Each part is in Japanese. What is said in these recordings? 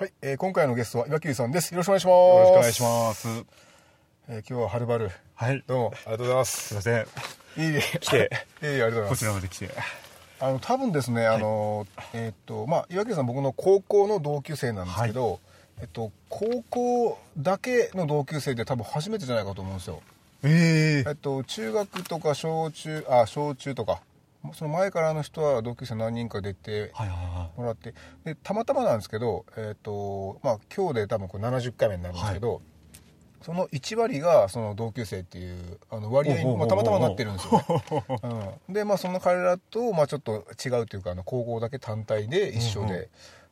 はい、えー今回のゲストは岩切さんです。よろしくお願いします。よろしくお願いします。えー今日ははるばる。はい。どうも、ありがとうございますすい。ません。いいえ、来て いえいえ、ありがとうございこちます。らまで来て。あの、多分ですね、あの、えーっと、まあ、岩切さん僕の高校の同級生なんですけど、えっと、高校だけの同級生で多分初めてじゃないかと思うんですよ。ええっと、中学とか小中、あ、小中とか、その前からの人は同級生何人か出てはいはいはもらって、で、たまたまなんですけど、えっと、まあ、今日で多分これ70回目になるんですけど、その1割がその同級生っていうあの割合に、まあ、たまたまなってるんですよね、うん、でまあその彼らと、まあ、ちょっと違うというかあの高校だけ単体で一緒で、うんうん。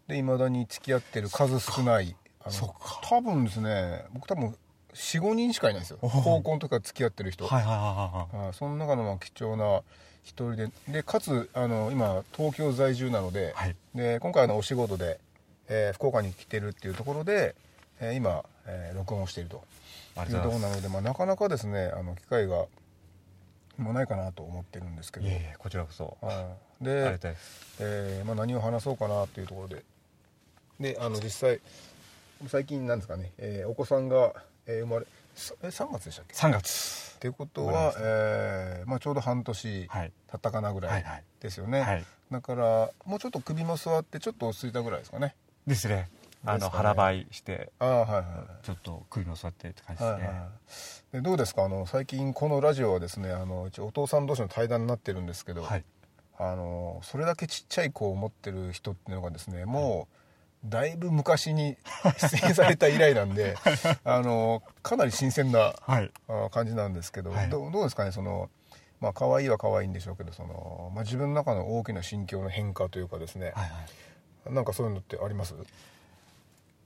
でいまだに付き合ってる数少ないあのそっか。多分ですね僕多分45人しかいないんですよ。高校の時から付き合ってる人、い。はいはいはいはあその中のまあ貴重な一人ででかつあの今東京在住なので,、はいで今回のお仕事で、えー福岡に来てるっていうところで、えー今、えー録音をしているというところなのでまあ、なかなかですねあの機会がもうないかなと思ってるんですけい。どこちらこそ。で。えーまあ、何を話そうかなっていうところでであの実際最近なんですかね、えーお子さんが、えー生まれ3月でしたっけ？3月。っていうことはえーまあ、ちょうど半年はい。経ったかなぐらはいいはい。ですよね、はい。だからもうちょっと首も座ってちょっと落ち着いたぐらいですかね。ですね。あの、ね。腹ばいして、ああはいはいちょっと首の座ってって感じですね。はいはい。でどうですか？あの最近このラジオはですねあの一応お父さん同士の対談になってるんですけど、はい。あのそれだけちっちゃい子を持ってる人っていうのがですねもうだいぶ昔に出演された以来なんであのかなり新鮮な感じなんですけど、はい。どうどうですかねそのまあ可愛いは可愛いんでしょうけどその、まあ、自分の中の大きな心境の変化というかですね、はいはい。なんかそういうのってあります？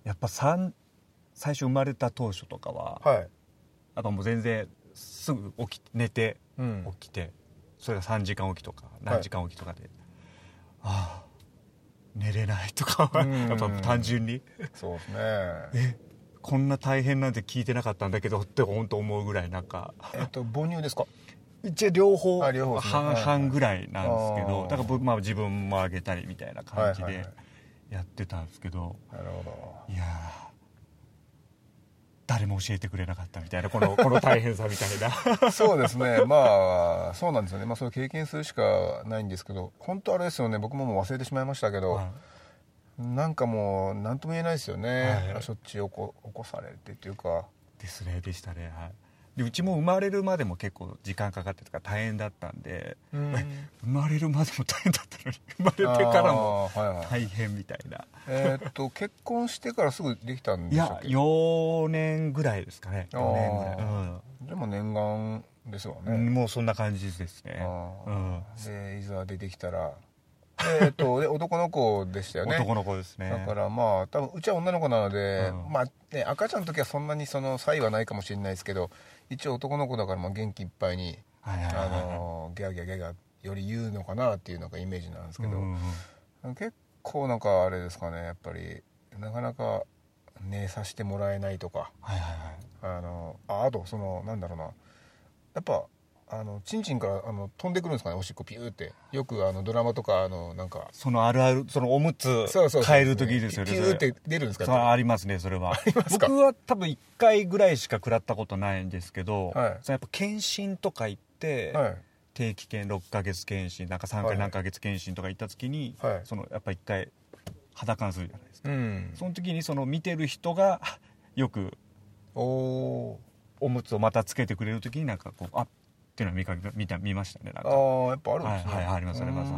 やっぱ三最初生まれた当初とかは、はい、なんかもう全然すぐ起き寝てうん、起きてそれが3時間起きとか何時間起きとかで、ああ寝れないとかはうん。やっぱ単純に。そうですね。えこんな大変なんて聞いてなかったんだけどって本当思うぐらいなんか。えっと母乳ですか？一応両方半々ぐらいなんですけどだから僕、まあ、自分もあげたりみたいな感じでやってたんですけど。なるほいやー誰も教えてくれなかったみたいなこの この大変さみたいな。ど そうですね。まあそうなんですよね。まあそれ経験するしかないんですけど本当あれですよね。僕ももう忘れてしまいましたけど、はい。なんかもう何とも言えないですよね、はい。しょっちゅう起こ起こされてっていうか。ですねでしたね。はいでうちも生まれるまでも結構時間かかってとか大変だったんでうん。生まれるまでも大変だったのに 生まれてからも大変みたいな。えーっと 結婚してからすぐできたんいやでしたっけ？4年ぐらいですかね。あー。4年ぐらい、でも念願ですわね、うん、もうそんな感じですね、あうん。ーでいざ出てきたらえーっとで男の子でしたよね。男の子ですね。だからまあ多分うちは女の子なので、うん。まあね赤ちゃんの時はそんなにその差異はないかもしれないですけど一応男の子だからまあ元気いっぱいに、あのギャーギャーギャーギャーより言うのかなっていうなんかイメージなんですけど、うんうん結構なんかあれですかねやっぱりなかなか寝させてもらえないとか。はいはいはい。あのああとそのなんだろうな。やっぱあのチンチンからあの飛んでくるんですかね？おしっこピューって。よくあのドラマとかあのなんか。そのあるあるそのおむつ変える時ですよねピューって出るんですか？ありますねそれは。僕は多分1回ぐらいしか食らったことないんですけど、はい。そのやっぱ検診とか行って、はい。定期検6ヶ月検診なんか3はい回何ヶ月検診とか行った時に、はい。そのやっぱ1回裸にするじゃないですか、うん。その時にその見てる人がよくおおおむつをまたつけてくれる時になんかこうあっていうのを見かけ見た見ましたねなんあか。あやっぱあるんですね。はいはいありますあります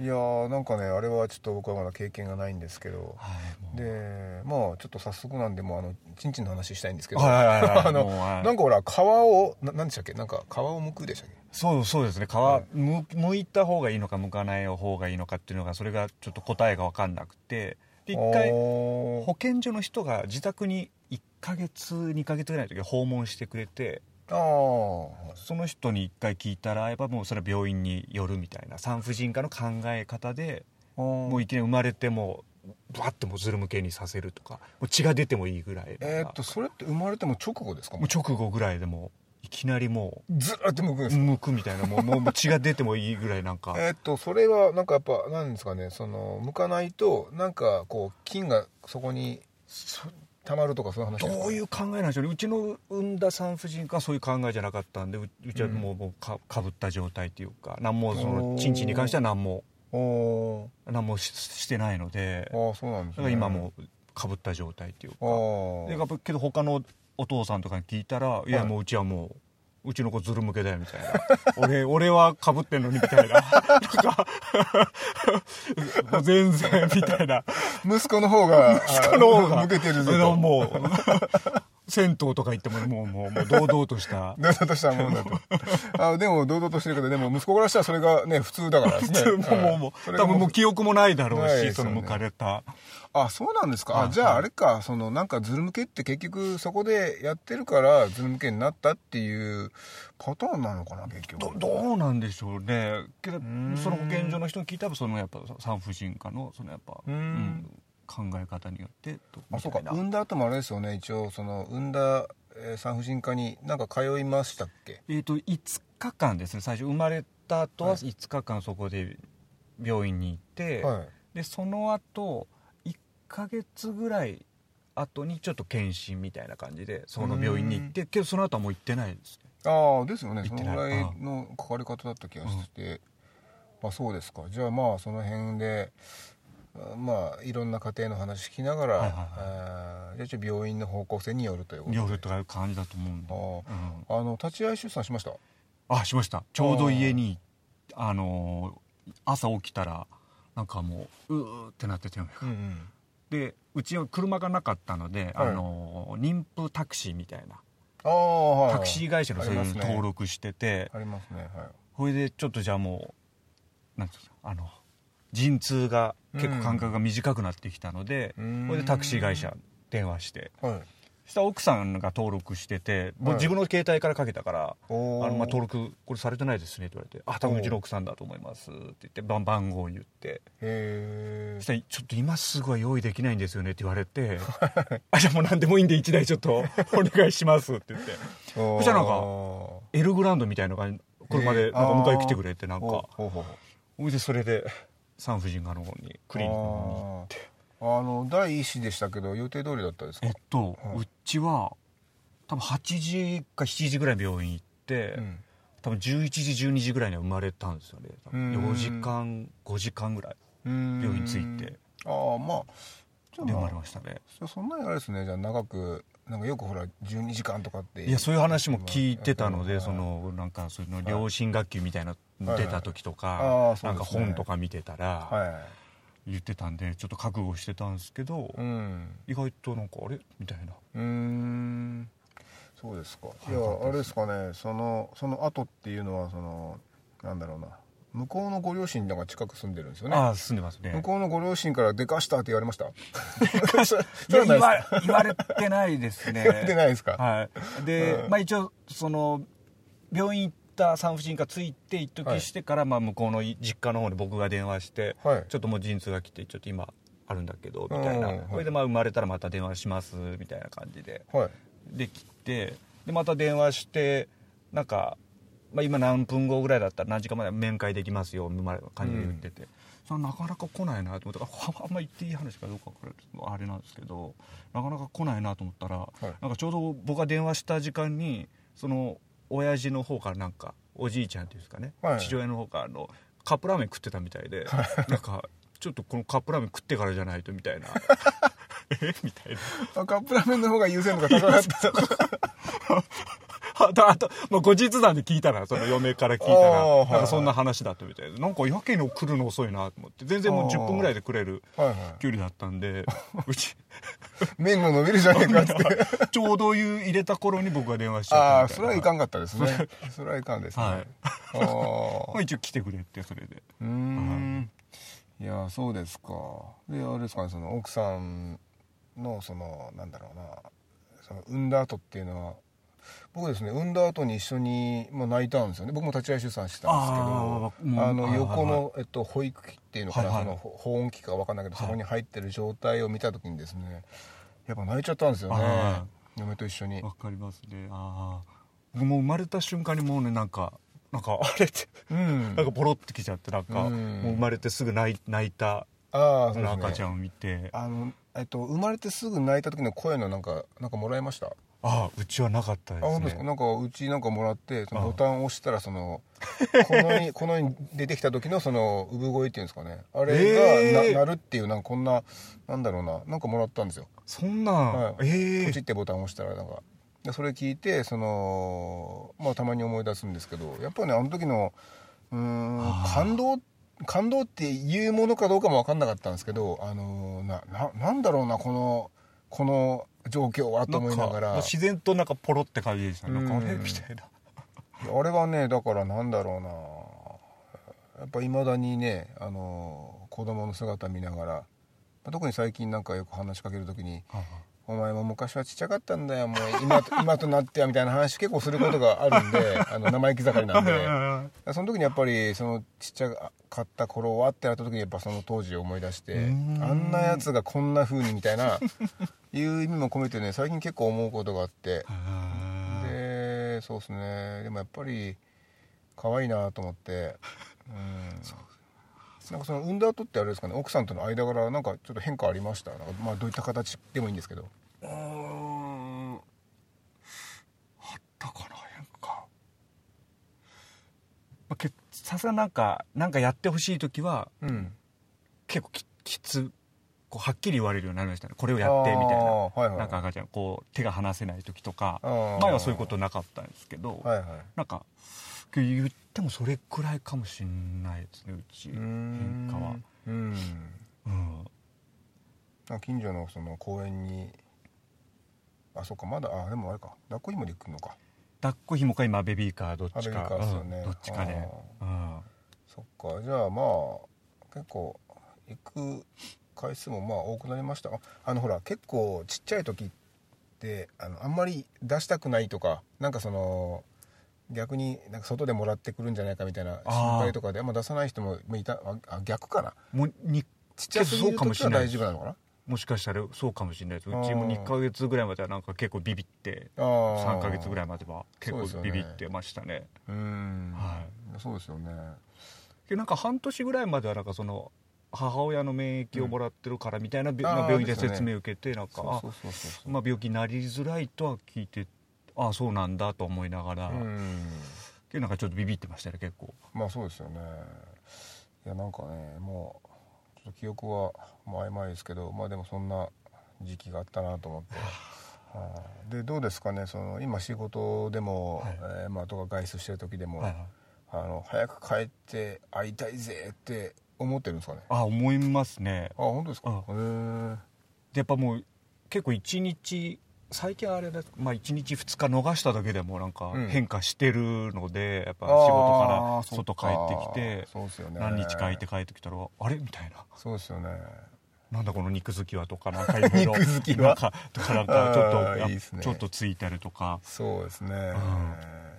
い。やーなんかねあれはちょっと僕はまだ経験がないんですけど。はいもう。でまあちょっと早速なんでもうあのチンチンの話したいんですけど、あのなんかほら皮をななんでしたっけ？なんか皮を剥くでしたっけ？そうそうですね。皮、む剥いた方がいいのか剥かない方がいいのかっていうのがそれがちょっと答えが分かんなくて。で一回保健所の人が自宅に1ヶ月2ヶ月ぐらいの時訪問してくれてあーその人に1回聞いたらやっぱもうそれは病院によるみたいな産婦人科の考え方でももういきなり生まれてもバッてもうズル向けにさせるとかもう血が出てもいいぐらいのえーっとそれって生まれても直後ですか？もう直後ぐらいでもういきなりもずーっと向くんでうすか？向くみたいなもうもうもう血が出てもいいぐらいなんか。えーっとそれはなんかやっぱなんですかねその向かないとなんかこう菌がそこにそ溜まるとかそういう話ですか？どういう考えなんでしょうね。うちの産んだ産婦人科はそういう考えじゃなかったんでううちはもう,、もうかかぶった状態っていうか何もそのおー。チンチンに関しては何もお何もししてないのでーああそうなんですね。だから今もうかぶった状態っていうか。でやっぱけど他のお父さんとかに聞いたら「いやはい。もううちはもううちの子ズル向けだよ」みたいな「俺俺はかぶってんのに」みたいな。なんか 全然みたいな。息子の方が息子の方が。向けてるぞと。もう銭湯とか行ってももうもうもう堂々とした。堂々としたもんだと。あでも堂々としてるけどでも息子からしたらそれがね普通だからですね。もうもうもうそれが多分もう記憶もないだろうし、ね。その向かれたあそうなんですか。はいあじゃああれか。そのなんかズル向けって結局そこでやってるからズル向けになったっていうパターンなのかな結局。どどうなんでしょうね。けどん。その保健所の人に聞いたらそのやっぱ産婦人科のそのやっぱ、うん。うん考え方によってとあそうか。産んだ後もあれですよね。一応その産んだえー産婦人科になんか通いましたっけ？えー、と5日間ですね。最初生まれた後ははい。5日間そこで病院に行って、はい。でその後1ヶ月ぐらい後にちょっと検診みたいな感じでその病院に行ってけどその後はもう行ってないですね。ああですよね。行ってない。そのぐらいのかかり方だった気がして、あそうですか。じゃあまあその辺であまあいろんな家庭の話聞きながら、はいはいじゃあ病院の方向性によるということで。夜とかいう感じだと思うんで、うん。ああの立ち会い出産しました？あしました。ちょうど家にあのー朝起きたらなんかもううーってなってて。うんうんでうちは車がなかったので、はい。あのー妊婦タクシーみたいな。タクシー会社のそういう登録してて、ありますねはい。これでちょっとじゃあもうなんていうんですかあの陣痛が結構間隔が短くなってきたので、うん。これでタクシー会社電話してはい。そしたら奥さんが登録してて、もうはい。自分の携帯からかけたから「あのまあ、登録これされてないですね」って言われて「あ多分うちの奥さんだと思います」って言って番番号を言って。へしたら「ちょっと今すぐは用意できないんですよね」って言われて「あじゃあもう何でもいいんで1台ちょっと お願いします」って言って。そしたらなんかエルグランドみたいな感じ車でなんか迎え来てくれてなんか。それで産婦人科の方にクリニックに行ってあの第一子でしたけど予定通りだったですか？えっと、はいうちは多分8時か7時ぐらい病院行って、うん。多分11時12時ぐらいには生まれたんですよね。多分うん。4時間5時間ぐらい病病院着いて。ああまあじゃあで生ままあれましたね。そそんなにあれですね。じゃあ長くなんかよくほら12時間とかっていやそういう話も聞いてたので、はいそのなんかその両親学級みたいなの出た時とか、なんか本とか見てたらは言ってたんでちょっと覚悟してたんですけど、いうん。意外となんかあれ？みたいな。うーん。そうですか。いやあれですかね。そのその後っていうのはそのなんだろうな。向こうのご両親が近く住んでるんですよね。ああ住んでますね。向こうのご両親から「でかした」って言われました？言わ言われてないですね。言われてないですか？はい。で、うん。まあ一応その病院行った産婦人科着いて一時してから、まあ向こうの実家の方に僕が電話して、はい。ちょっともう陣痛が来てちょっと今あるんだけどみたいな、それでまあ生まれたらまた電話しますみたいな感じではい。できてでまた電話してなんか、まあ、今何分後ぐらいだったら何時間まで面会できますよみたいな感じで言ってて、それなかなか来ないなと思ってああんま言っていい話かどうかこれあれなんですけどなかなか来ないなと思ったら、い。なんかちょうど僕が電話した時間にその親父の方からなんかおじいちゃんっていうんですかね、はい。父親の方からあのカップラーメン食ってたみたいで、なんかちょっとこのカップラーメン食ってからじゃないとみたいな。え？みたいな。あカップラーメンの方が優先度が高かった あとあと、まあ、後日談で聞いたらその嫁から聞いたら。はいなんかそんな話だったみたいでなんかやけに来るの遅いなと思って。全然もうあー。10分ぐらいで来れるはいはい。距離だったんでうち麺が伸びるじゃねえかっつって。ちょうど湯入れた頃に僕が電話しちあゃったみたいな。あそれはいかんかったですね。それはいかんですね、はい。あ まあ一応来てくれってそれで。ーうーん。い。やそうですか。であれですかねその奥さんのそのなんだろうな。その産んだ後っていうのは僕ですね産んだ後に一緒に、まあ、泣いたんですよね。僕も立ち会い出産してたんですけどあのはいはい横の、えっと、保育器っていうのかな、はいはい。そのほ保温器か分かんないけど、そこに入ってる状態を見た時にですねやっぱ泣いちゃったんですよね。あ嫁と一緒に。わかりますね。ああ僕もう生まれた瞬間にもうねなんかなんかあれってうん。なんかポロってきちゃってなんか、うん。もう生まれてすぐ泣い泣いたあね。赤ちゃんを見て。ああのえっと生まれてすぐ泣いた時の声のなんかなんかもらいました？あうちはなかったですね。あ本当ですか？なんかうちなんかもらってそのあボタンを押したらそのこの世に この世に出てきた時のその産声っていうんですかね。あれがな,、えー。なるっていうなんかこんななんだろうな。なんかもらったんですよそんなん、はい。ええポチってボタンを押したらなんかでそれ聞いてそのまあたまに思い出すんですけどやっぱねあの時のうーん感動感動っていうものかどうかも分かんなかったんですけどあのなななんだろうなこのこの状況はと思いながら。自然となんかポロって感じでしたね。なんかあれ？うんみたいな。あれはねだからなんだろうな。やっぱいまだにねあの子供の姿見ながら特に最近なんかよく話しかける時に「お前も昔はちっちゃかったんだよもう今と 今となっては」みたいな話結構することがあるんで あの生意気盛りなんで。その時にやっぱりそのちっちゃかった頃はってなった時にやっぱその当時を思い出してうん。あんなやつがこんな風にみたいな いう意味も込めてね最近結構思うことがあって。でそうですね。でもやっぱり可愛いなと思って。うんなんかその産んだ後ってあれですかね奥さんとの間柄なんかちょっと変化ありました？なんかまあどういった形でもいいんですけど。うーん。あったかな変化。さすがなんかなんかやってほしい時はうん。結構ききつこうはっきり言われるようになりましたね。これをやってみたいな、はいはい。なんか赤ちゃんこう手が離せない時とか前はそういうことなかったんですけど、はいはい。なんか言ってもそれくらいかもしんないですねうち。変化は。うん。うん。近所のその公園に。あそっかまだあでもあれか。抱っこ紐で行くのか。抱っこひもか今ベビーカーどっちあベビーかカーですよねうんどっちかで、うん。そっか。じゃあまあ結構行く回数もまあ多くなりました。ああのほら結構ちっちゃい時ってあのあんまり出したくないとかなんかその逆になんか外でもらってくるんじゃないかみたいな心配とかであんま出さない人もいたああ逆かな。もうにちっちゃすぎるそうかもしれない。時は大丈夫なのかな？もしかしたらそうかもしれないです。うちも2ヶ月ぐらいまではなんか結構ビビってあー。3ヶ月ぐらいまでは結構ビビってましたね。うん、はそうですよね。でなんか半年ぐらいまではなんかその母親の免疫をもらってるからみたいな、病院で説明を受けてなんかまあ、病気になりづらいとは聞いてああそうなんだと思いながら、うん。でなんかちょっとビビってましたね結構。まあそうですよね。いやなんかねもうちょっと記憶は曖昧ですけどまあでもそんな時期があったなと思って。はい。でどうですかねその今仕事でも、はい。えーまあ、とか外出してる時でも、はいはい。あの早く帰って会いたいぜって思ってるんですかね？あ思いますね。あ本当ですか？うん。へえでやっぱもう結構一日最近あれだまあ1日2日逃しただけでもなんかうん。変化してるので、やっぱ仕事から外帰ってきてね。何日帰って帰ってきたらあれ？みたいな。そうですよね。なんだこの肉付きは とかなんかいろいろ肉付きはなんかとかなんかちょっといいね。ちょっとついたりとか。そうですね、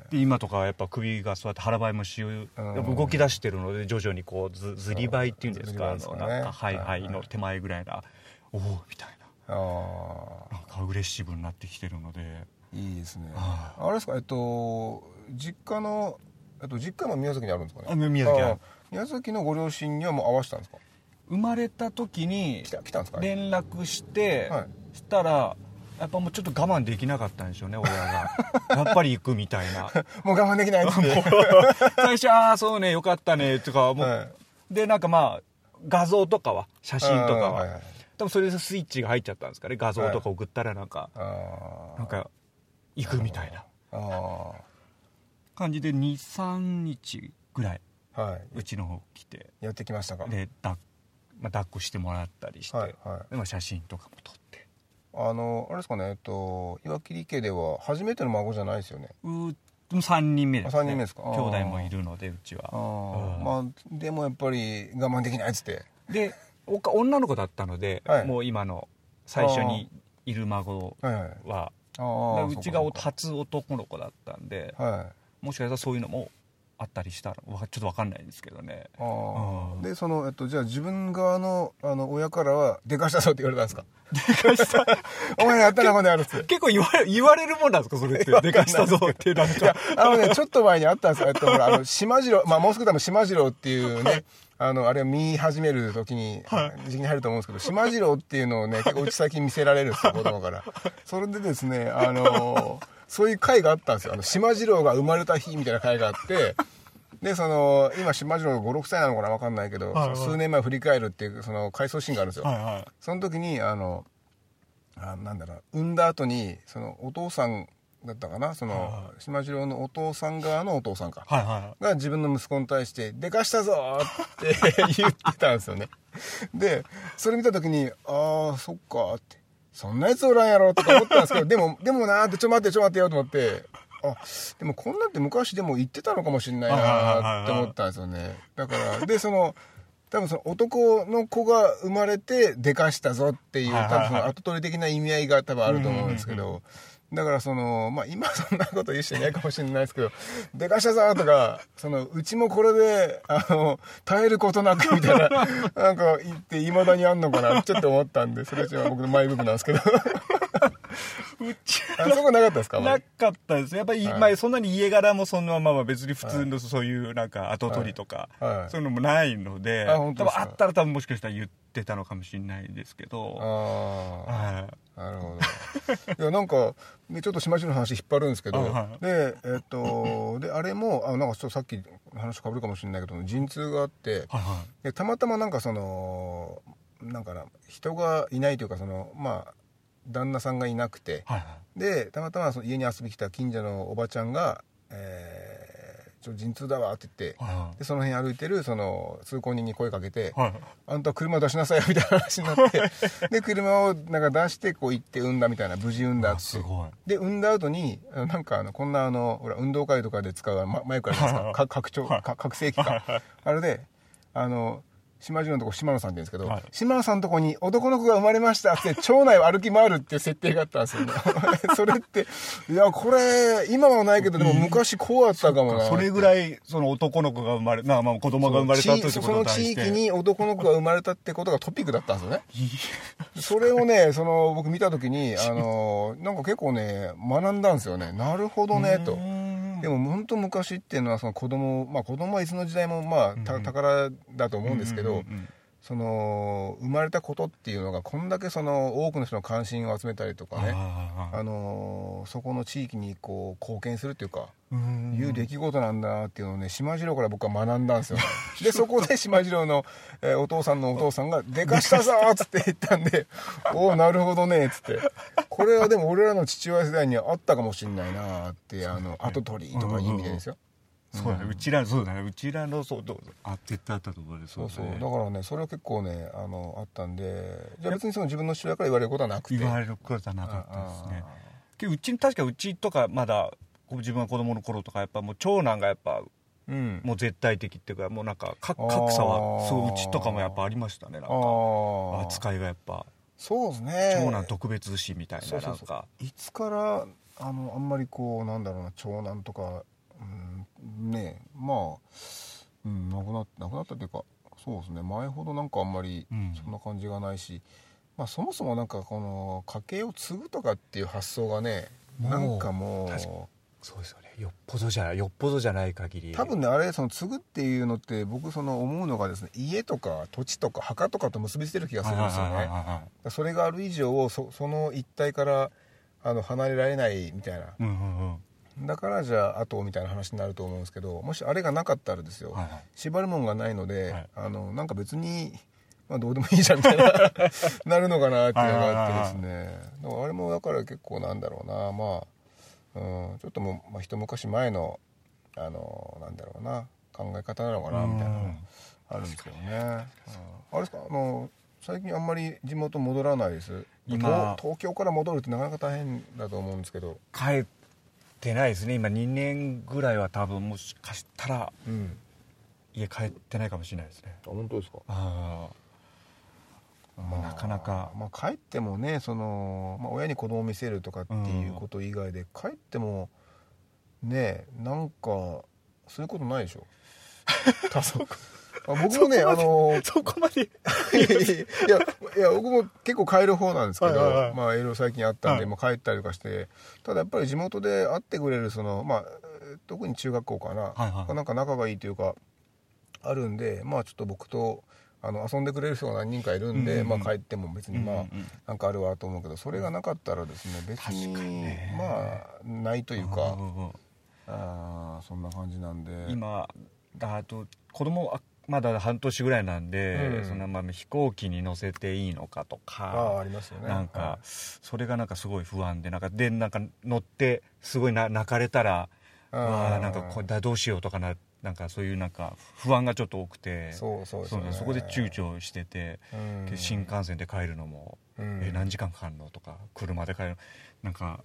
で今とかはやっぱ首がそうやって腹ばいもしゆやっぱ動き出してるので徐々にこうずずりばいっていうんですかね。なんかはいはいイの手前ぐらいなおおみたいあななんかアグレッシブになってきてるので。あいいですね。ああ。れですか？えっと実家のえっと実家も宮崎にあるんですかね？あ宮崎あ宮崎のご両親にはもう会わせたんですか？生まれた時に来た来たんですか？連絡して、はい。したらやっぱもうちょっと我慢できなかったんでしょうね親が。やっぱり行くみたいな。もう我慢できないっつって。最初ああそうねよかったねとかもう、はい。でなんかまあ画像とかは写真とかは、はいはい多分それでスイッチが入っちゃったんですかね。画像とか送ったらなんか、あなんか行くみたいな。あ感じで23日ぐらいあはい。うちの方来て。やってきましたか？でだ、まあ、抱っこしてもらったりして、はいはい。でまあ、写真とかも撮って。あのあれですかねえっと岩切家では初めての孫じゃないですよね？う3人目です、ね、あ三人目ですか？兄弟もいるのでうちは。ああ、うん。まあでもやっぱり我慢できないっつって。で女の子だったので、はい。もう今の最初にいる孫はうちが初男の子だったんではい。もしかしたらそういうのもあったりしたらわちょっと分かんないんですけどね。でその、えっと、じゃあ自分側のあの親からは「でかしたぞ」って言われたんですか？でかした「お前やったなこの野郎」って結構言われ言われるもんなんですかそれって。でかしたぞってなんか。あのねちょっと前にあったんですよ。えっとほらあの島次郎まあもうすぐ多分島次郎っていうね、あのあれを見始める時に、時期に入ると思うんですけど島次郎っていうのをね 結構うち最近見せられるんですよ子供から。それでですねあのそういう回があったんですよ。あの島次郎が生まれた日みたいな回があってでその今島次郎が56歳なのかな分かんないけど、はいはい。数年前振り返るっていうその回想シーンがあるんですよ、はいはい。その時にあのあなんだろう産んだ後にそのお父さんだったかな？その、は島次郎のお父さん側のお父さんか、はいはが自分の息子に対して「でかしたぞ!」って 言ってたんですよね。でそれ見た時に「ああそっか」って「そんなやつおらんやろ」とか思ったんですけどでもでもなーってちょっと待ってちょっと待ってよと思って。あでもこんなんって昔でも言ってたのかもしれないなって思ったんですよね。だからでその多分その男の子が生まれてでかしたぞっていう多分その後取り的な意味合いが多分あると思うんですけどだからそのまあ今そんなこと言う人いないかもしれないですけど「でかしたぞ!」とかそのうちもこれであの耐えることなくみたいななんか言っていまだにあんのかなちょっと思ったんでそれは僕のマイブームなんですけどうちあそこなかったですかなり？かったです。やっぱり、はい。まあ、そんなに家柄もそんなまま別に普通のそういうなんか後取りとか、はい。はい。そういうのもないのであ多分あったら多分もしかしたら言ってたのかもしれないですけど。ああはい。なるほど。いやなんかでちょっと島地の話引っ張るんですけど、でえっとであれもあなんかちょっとさっき話かぶるかもしれないけど陣痛があってはいはでたまたまなんかそのなんかな人がいないというかそのまあ旦那さんがいなくていはいはい。でたまたまその家に遊びに来た近所のおばちゃんが「えーちょ陣痛だわ」って言ってはいはい。でその辺歩いてるその通行人に声かけて「はいあんた車出しなさいよみたいな話になってで車をなんか出してこう行って産んだみたいな無事産んだあって。すごい。で産んだ後になんかあのこんなあのほら運動会とかで使うママイクあるじゃないですか。か拡張か拡声器か。あれであの島次郎のとこ島野さんって言うんですけど、はい。島野さんのとこに男の子が生まれましたって 町内を歩き回るっていう設定があったんですよね。それっていやこれ今はないけどでも昔こうあったかもなそれぐらいその男の子が生まれなまあ子供が生まれたということその地域に男の子が生まれたってことがトピックだったんですよね。それをねその僕見た時にあのなんか結構ね学んだんですよね。なるほどねとでも本当昔っていうのはその子供まあ子供はいつの時代もまあた宝だと思うんですけど、うんうんうんその生まれたことっていうのがこんだけその多くの人の関心を集めたりとかね、ああのそこの地域にこう貢献するっていうか、うん。いう出来事なんだなっていうのをね島次郎から僕は学んだんですよ。ね でそこで島次郎の、えーお父さんのお父さんが「でかしたぞ!」っつって言ったんで「おおなるほどね」っつって。これはでも俺らの父親世代にはあったかもしれないなってあの後取りとかいう意味でですよ、そうだね。うちらそうだね。うちらのそうどうぞ。あ絶対あったと思うね。そうそう。だからねそれは結構ねあのあったんでじゃあ別にその自分の父親から言われることはなくて。言われることはなかったですね。あけどうちに確かうちとかまだこう自分が子供の頃とかやっぱもう長男がやっぱうん。もう絶対的っていうかもうなんか格差はそううちとかもやっぱありましたね。なんか扱いがやっぱそうですね。長男特別視みたいななんか。いつからあのあんまりこうなんだろうな長男とか、うん、ねまあ、うん、なくななくなったっていうかそうですね前ほどなんかあんまりうん。そんな感じがないし、まあ、そもそもなんかこの家計を継ぐとかっていう発想がねなんかもう確かそうですよね。よっぽどじゃよっぽどじゃない限り。多分ねあれその継ぐっていうのって僕その思うのがですね家とか土地とか墓とかと結びついてる気がするんですよね。それがある以上そその一体からあの離れられないみたいな。うんうんうんだからじゃあ後みたいな話になると思うんですけどもしあれがなかったらですよ、はいはい。縛るもんがないので、はい。あのなんか別に、まあ、どうでもいいじゃんみたいな なるのかなっていうのがあってですね。だからあれもだから結構なんだろうなまあ、うん、ちょっともう、まあ、一昔前のあのなんだろうな考え方なのかなみたいなのあるんですけどね、うん。あれですか？あの最近あんまり地元戻らないです？今東東京から戻るってなかなか大変だと思うんですけど。帰ってないですね。今2年ぐらいは多分もしかしたらうん。家帰ってないかもしれないですね。あ本当ですか？ああ、まあ、なかなか。まあ、帰ってもねその、まあ、親に子供を見せるとかっていうこと以外で、帰ってもねなんかそういうことないでしょ？多分。あ僕もねあのそこまで。いやいや僕も結構帰る方なんですけど、はいはいはい。まあいろいろ最近あったんで、はい。まあ、帰ったりとかしてただやっぱり地元で会ってくれるそのまあえー特に中学校かな、はいはい。なんか仲がいいというかあるんでまあちょっと僕とあの遊んでくれる人が何人かいるんで、うんうんまあ帰っても別にまあ、うんうんなんかあるわと思うけどそれがなかったらですね別にまあないというか、あーそんな感じなんで。今だと子供あまだ半年ぐらいなんで、うん。そんなまあ飛行機に乗せていいのかとかありますよね。なんか、はそれがなんかすごい不安でなんかでなんか乗ってすごいな泣かれたらあなんかこれだどうしようとかななんかそういうなんか不安がちょっと多くてそうそうですよね。そこで躊躇してて、うん。で新幹線で帰るのも、うん。え何時間かかるのとか車で帰る。なんか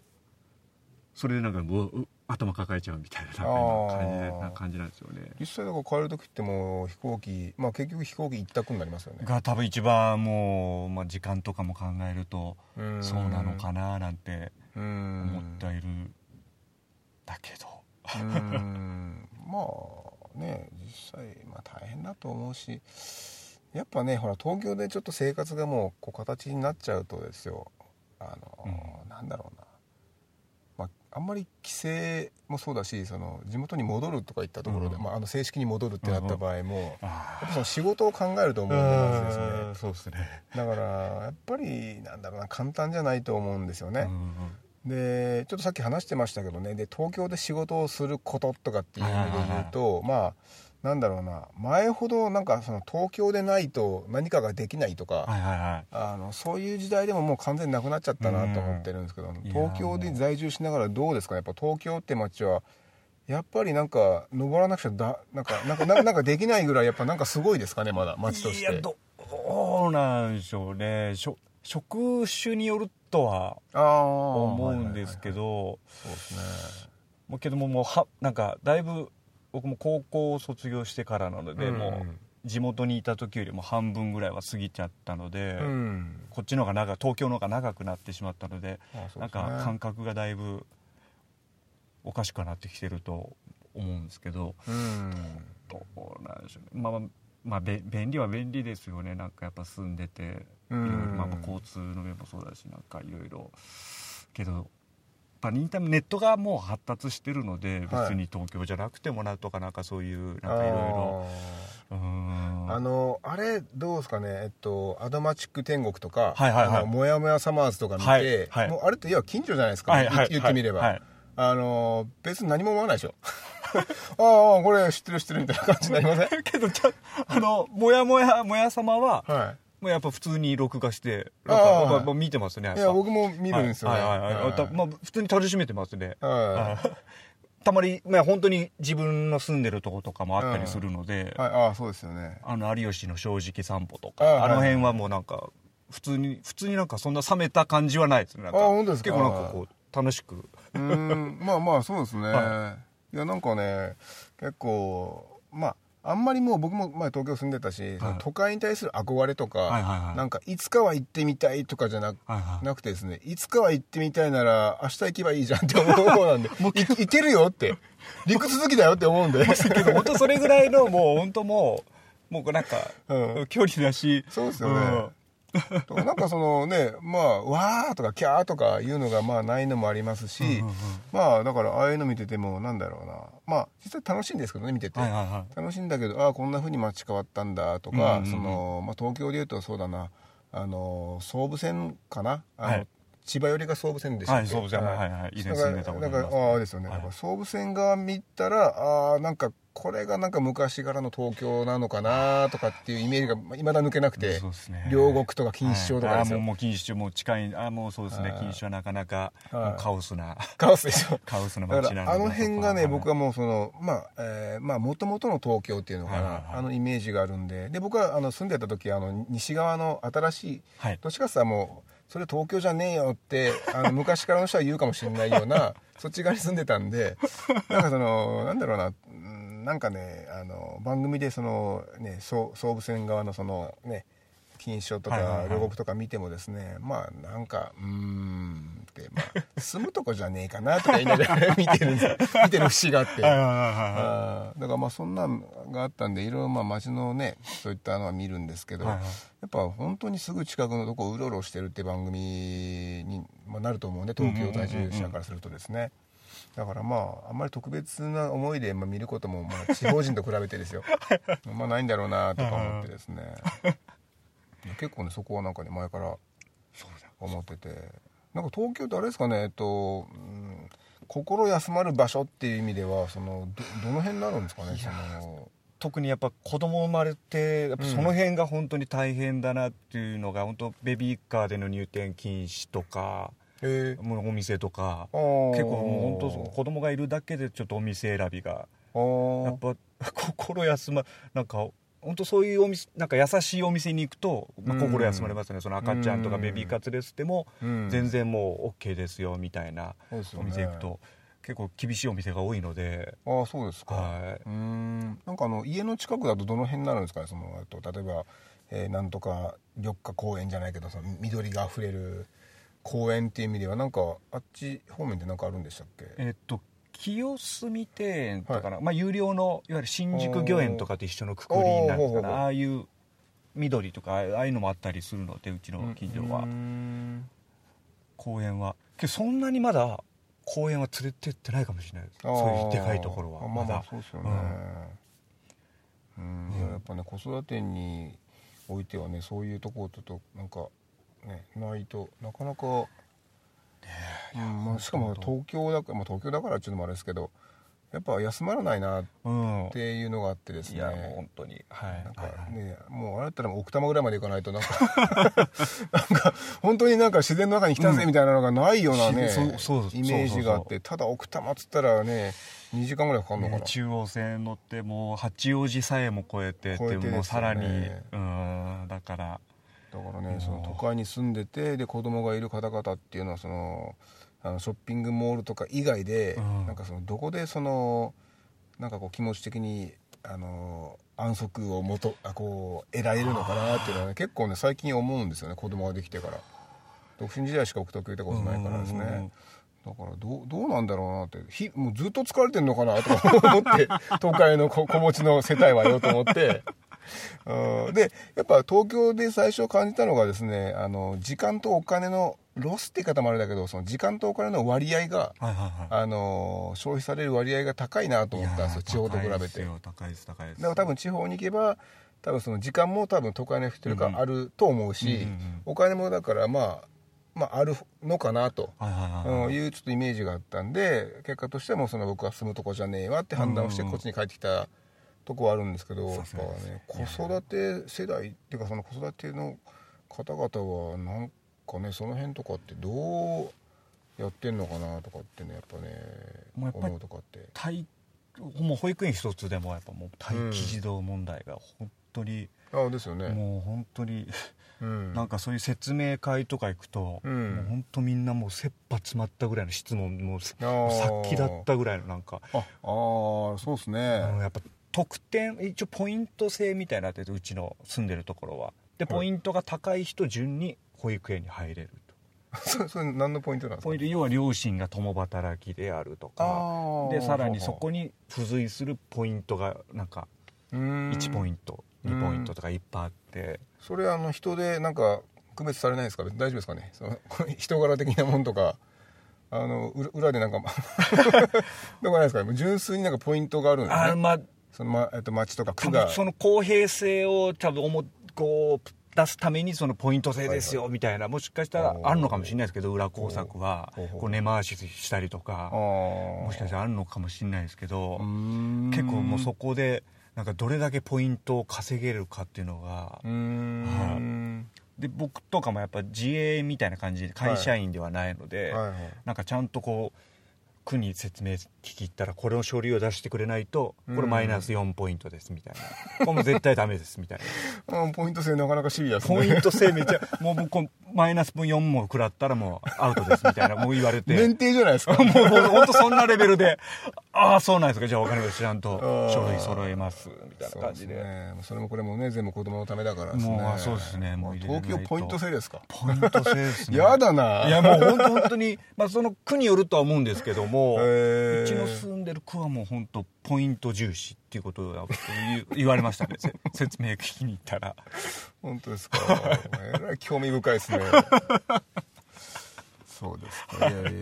それでなんかうわう頭抱えちゃうみたいななんか今感じな感じなんですよね。実際だから帰る時ってもう飛行機まあ結局飛行機一択になりますよね。が多分一番もう、まあ、時間とかも考えるとうん。そうなのかななんてうん思ってはいるだけど、うん。まあね実際まあ大変だと思うしやっぱねほら東京でちょっと生活がもうこう形になっちゃうとですよ。あの、なんだろうな、まあ、あんまり帰省もそうだしその地元に戻るとか言ったところで、うん。まあ、あの正式に戻るってなった場合も、あやっぱその仕事を考えると思うんですね。そうですね。だからやっぱりなんだろうな簡単じゃないと思うんですよね、うんでちょっとさっき話してましたけどね。で東京で仕事をすることとかっていう意味で言うとまあなんだろうな。前ほどなんかその東京でないと何かができないとか、はいはいはい。あのそういう時代でももう完全になくなっちゃったなと思ってるんですけど、ん。東京で在住しながらどうですか？ねやっぱ東京って街はやっぱりなんか登らなくちゃだなんかなんかななんかできないぐらいやっぱなんかすごいですかねまだ街として。いやどうなんでしょうね。しょ職種によるとは思うんですけどそうですね。もうけどももうはなんかだいぶ僕も高校を卒業してからなので、うん。もう地元にいた時よりも半分ぐらいは過ぎちゃったので、うん。こっちの方が長東京の方が長くなってしまったのでなんあそうですね。か感覚がだいぶおかしくなってきてると思うんですけどうん。どうなんでしょうね。まあまあ便利は便利ですよね。なんかやっぱ住んでていろいろ。うんまあまあ交通の面もそうだしなんかいろいろ。けどぱインターネットがもう発達してるのではい。別に東京じゃなくてもなんとかなんかそういうなんかいろいろ。あのあれどうですかね？えっとアドマチック天国とか、はいはいはい。もやもやサマーズとか見て、はいはい。もうあれっていや近所じゃないですか、はいはい言ってみれば、はい。はいあの別に何も思わないでしょ？ああこれ知ってる知ってるみたいな感じになりません？けどちゃあのもやもやもや様ははもうやっぱ普通に録画して見てますねい。いや僕も見るんですよね。はい。はい。はい。はい。たまあ普通に楽しめてますね。たまに、まあ、本当に自分の住んでるとことかもあったりするので、い、はい、ああそうですよね。あの有吉の正直散歩とかあの辺はもうなんか普通に普通になんかそんな冷めた感じはないですね。なんかあ本当ですか？結構なんかこう楽しく。うーん。まあまあそうですね、はいやなんかね結構まああんまりもう僕も前東京住んでたし、その都会に対する憧れとか、はいはいはい。なんかいつかは行ってみたいとかじゃな,、はいはい。なくてですねいつかは行ってみたいなら明日行けばいいじゃんって思う方なんで い行けるよって陸続きだよって思うんで。けど本当それぐらいのもう本当もうもうなんか、うん。距離だし。そうですよね、なんかそのねまあわーとかキャーとかいうのがまあないのもありますし、うんうんうん。まあだからああいうの見ててもなんだろうな。まあ実際楽しいんですけどね見てて、はいはい。は楽しいんだけどああこんなふうに街変わったんだとか、うんうんうん。そのまあ、東京でいうとそうだな。あの総武線かな？あの、はい。千葉寄りが総武線でしたっけ？はい総武線はいはいはい以前住んでたことありますああですよね、はい。総武線側見たらああなんかこれがなんか昔からの東京なのかなとかっていうイメージがいまだ抜けなくてね。両国とか錦糸町とかです。よ、はい。あもうもう錦糸町もう近いあもうそうですね。はい。錦糸町はなかなかカオスな。カオスでしょ。カオスなだ街な。のあの辺がね僕はももうそのまあえーまあ元々の東京っていうのかな、はいあのイメージがあるんで。で僕はあの住んでた時あの西側の新しいはい。どっちかっていうともうそれ東京じゃねえよってあの昔からの人は言うかもしれないような そっち側に住んでたんでなんかそのなんだろうなうんなんかねあの番組でそのね総総武線側のそのね金賞とかはいはいはい。予告とか見てもですね、まあなんかうーんって、まあ、住むとこじゃねえかなとか言いながら 見てる見てる節があって。あーだからまあそんなんがあったんでいろいろまあ街のねそういったのは見るんですけど、はいはい。やっぱ本当にすぐ近くのとこをうろうろしてるって番組に、まあ、なると思うんで東京在住者からするとですね、だからまああんまり特別な思いでまあ見ることもまあ地方人と比べてですよ。まあないんだろうなとか思ってですね。結構ねそこはなんかね前から思ってて。なんか東京ってあれですかねえっと、うん心休まる場所っていう意味ではそのどどの辺になるんですかねその。特にやっぱ子供生まれてやっぱその辺が本当に大変だなっていうのが、本当ベビーカーでの入店禁止とかえーもうお店とか結構もう本当子供がいるだけでちょっとお店選びがやっぱ 心休まなんか本当そういうお店なんか優しいお店に行くと、まあ、うん。心休まれますね。その赤ちゃんとかうん。ベビーカツレスでもうん。全然もう OK ですよみたいなお店行くと結構厳しいお店が多いので。ああそうですか、はうーん。なんかあの家の近くだとどの辺になるんですかねそのえっと例えば、えーなんとか緑化公園じゃないけどその緑があふれる公園っていう意味ではなんかあっち方面って何かあるんでしたっけ？えっと清澄庭園とかな、まあ、有料のいわゆる新宿御苑とかと一緒のくくりになるかねおー。ほうほうほうああいう緑とかああいうのもあったりするのでうちの近所は、うーん。公園は。けどそんなにまだ公園は連れてってないかもしれないです。そういうでかいところは。あまあまあだそうですよね。うん、いややっぱね子育てにおいてはねそういうところとなんかねないとなかなか、うんまあ、しかも東京だから、まあ、東京だからっていうのもあれですけどやっぱ休まらないなっうん。ていうのがあってですね。いやもう本当に。はい。なんかはいはい。ね、もうあれだったら奥多摩ぐらいまで行かないとなんか なんか本当になんか自然の中に来たぜみたいなのがないようなね、そうそうイメージがあってただ奥多摩っつったらね2時間ぐらいかかるのかな、ね中央線乗ってもう八王子さえも越えてってもうさらにうんだからだからねその都会に住んでてで子供がいる方々っていうのはそのあのショッピングモールとか以外で、うん。なんかそのどこでそのなんかこう気持ち的にあの安息をもとあこう得られるのかなっていうのは、ね、結構ね最近思うんですよね子供ができてから。独身時代しか送ってくれたことないからですね、うんうんうん。だからどうどうなんだろうなってひもうずっと疲れてんのかなとか思って 東海の子 子持ちの世帯はよと思ってうん。でやっぱ東京で最初感じたのがですねあの時間とお金のロスって言い方もあれだけどその時間とお金の割合がはいはいはい。あの消費される割合が高いなと思ったんですよ地方と比べて。だか高いです高いです。ら多分地方に行けば多分その時間も多分都会の人よりかあると思うし、うんうんうんお金もだからまあまああるのかなと、はいうちょっとイメージがあったんで結果としてもその僕は住むとこじゃねえわって判断をしてこっちに帰ってきたとこはあるんですけど、やっぱね子育て世代っていうかその子育ての方々はなんかねその辺とかってどうやってんのかなとかってねやっぱね思うとかって。待もう保育園一つでもやっぱもう待機児童問題が本当に、あですよね。もう本当にうん。なんかそういう説明会とか行くと、うん。もう本当みんなもう切羽詰まったぐらいの質問もうさっきだったぐらいのなんか、ああーそうですね、うんやっぱ得点一応ポイント制みたいになっててうちの住んでるところは。でポイントが高い人順に保育園に入れると。そそれ何のポイントなんですか？ポイント要は両親が共働きであるとか。あでさらにそこにに付随するポイントがなんか1ポインント2ポイントとかいっぱいあって。それあの人でなんか区別されないですか？大丈夫ですかね？その 人柄的なもんとかあの裏裏でなんか どこないですか？ね純粋になんかポイントがあるんですね。あまあその、まえっと、町とか多区が。分その公平性を多分思こう出すためにそのポイント制ですよみたいな。もしかしたらあるのかもしれないですけど裏工作は。こう根回ししたりとか。あももしかしたらあるのかもしれないですけど結結構もうそこでなんかどれだけポイントを稼げるかっていうのがうーん。で僕とかもやっぱ自営みたいな感じで会社員ではないので、はい。はい。なんかちゃんとこう区に説明聞き入ったらこれの書類を出してくれないとこれマイナス4ポイントですみたいな。これもう絶対ダメですみたいな。あポイント制なかなかシビアですね。ポイント制めちゃもう僕マイナス分4も食らったらもうアウトですみたいな もう言われて。免停じゃないですか？もう本当そんなレベルでああそうなんですか。じゃあお金を知らんと書類揃えますみたいな感じで。そね。それもこれもね全部子供のためだからですね。もうあそうですね。もう東京ポイント制ですか？ポイント制ですね。やだな。いやもう本当本当にまあその区によるとは思うんですけどもへー。うちの住んでる区はもう本当ポイント重視っていうことを言う言われましたね。せ 説明聞きに行ったら。本当ですか？えらい興味深いですね。そうですか。いやいやいや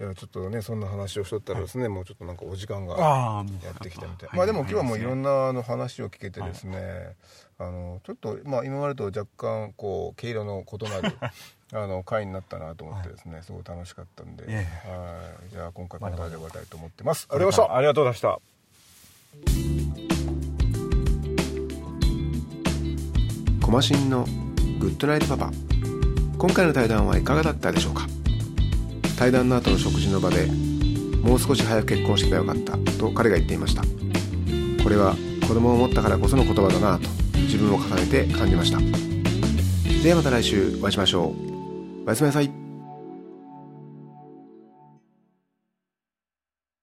いやちょっとねそんな話をしとったらですね、もうちょっとなんかお時間がやってきたみたい、はい。まあでも今日はもうい。ろんななあの話を聞けてですね、あのちょっとまあ今までと若干こう毛色の異なる あの回になったなと思ってですね、すごい楽しかったんで、えはい。じゃあ今回この辺で終わりたいと思ってます、ありがとうございましたありがとうございました。コマシンのグッドナイトパパ。今回の対談はいかがだったでしょうか？対談の後の食事の場でもう少し早く結婚してたらよかったと彼が言っていました。これは子供を持ったからこその言葉だなと自分を重ねて感じました。ではまた来週お会いしましょう。おやすみなさい。